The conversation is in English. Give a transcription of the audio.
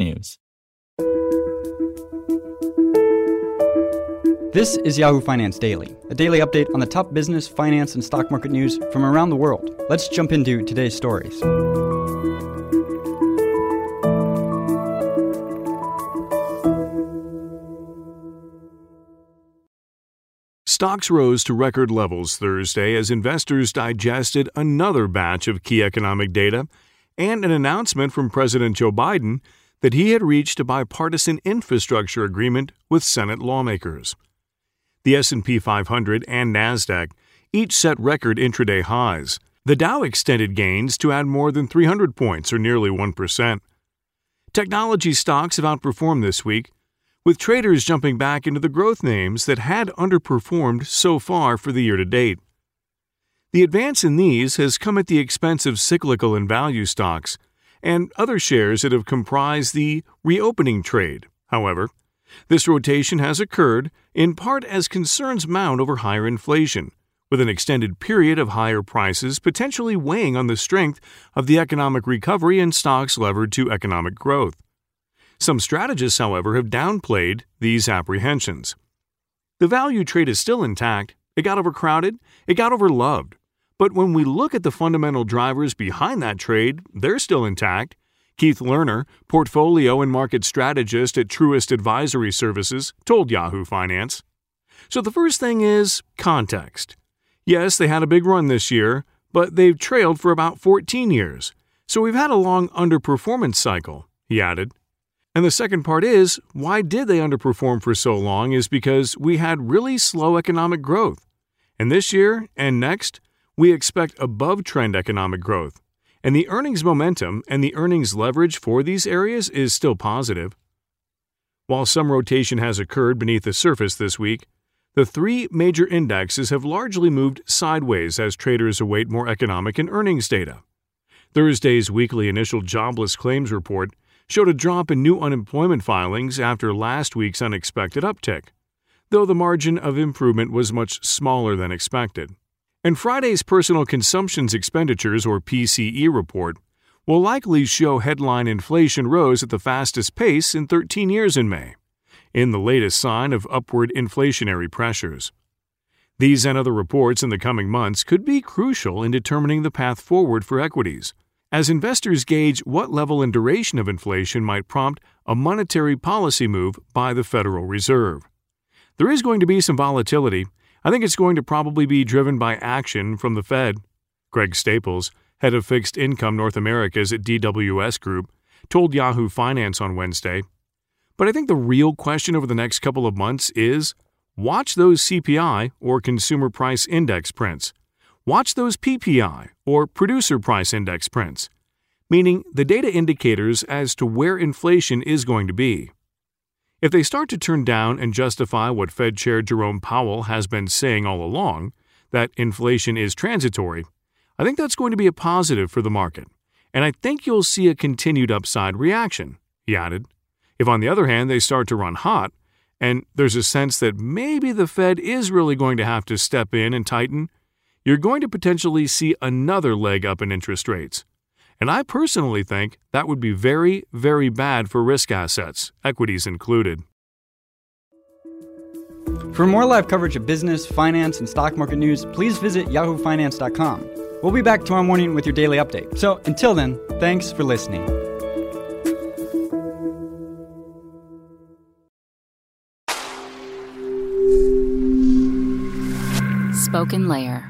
technews. This is Yahoo Finance Daily, a daily update on the top business, finance, and stock market news from around the world. Let's jump into today's stories. Stocks rose to record levels Thursday as investors digested another batch of key economic data and an announcement from President Joe Biden that he had reached a bipartisan infrastructure agreement with Senate lawmakers. The S&P 500 and Nasdaq each set record intraday highs. The Dow extended gains to add more than 300 points or nearly 1%. Technology stocks have outperformed this week, with traders jumping back into the growth names that had underperformed so far for the year to date. The advance in these has come at the expense of cyclical and value stocks and other shares that have comprised the reopening trade. However, this rotation has occurred in part as concerns mount over higher inflation, with an extended period of higher prices potentially weighing on the strength of the economic recovery and stocks levered to economic growth. Some strategists, however, have downplayed these apprehensions. The value trade is still intact. It got overcrowded, it got overloved. But when we look at the fundamental drivers behind that trade, they're still intact. Keith Lerner, portfolio and market strategist at Truist Advisory Services, told Yahoo Finance. So the first thing is context. Yes, they had a big run this year, but they've trailed for about 14 years. So we've had a long underperformance cycle, he added. And the second part is why did they underperform for so long is because we had really slow economic growth. And this year and next, we expect above trend economic growth. And the earnings momentum and the earnings leverage for these areas is still positive. While some rotation has occurred beneath the surface this week, the three major indexes have largely moved sideways as traders await more economic and earnings data. Thursday's weekly initial jobless claims report showed a drop in new unemployment filings after last week's unexpected uptick, though the margin of improvement was much smaller than expected. And Friday's personal consumptions expenditures or PCE report will likely show headline inflation rose at the fastest pace in 13 years in May, in the latest sign of upward inflationary pressures. These and other reports in the coming months could be crucial in determining the path forward for equities as investors gauge what level and duration of inflation might prompt a monetary policy move by the Federal Reserve. There is going to be some volatility. I think it's going to probably be driven by action from the Fed. Greg Staples, head of fixed income North Americas at DWS Group, told Yahoo Finance on Wednesday. But I think the real question over the next couple of months is watch those CPI or Consumer Price Index prints watch those PPI or Producer Price Index prints, meaning the data indicators as to where inflation is going to be. If they start to turn down and justify what Fed Chair Jerome Powell has been saying all along, that inflation is transitory, I think that's going to be a positive for the market, and I think you'll see a continued upside reaction, he added. If, on the other hand, they start to run hot, and there's a sense that maybe the Fed is really going to have to step in and tighten, you're going to potentially see another leg up in interest rates. And I personally think that would be very, very bad for risk assets, equities included. For more live coverage of business, finance, and stock market news, please visit yahoofinance.com. We'll be back tomorrow morning with your daily update. So until then, thanks for listening. Spoken Layer.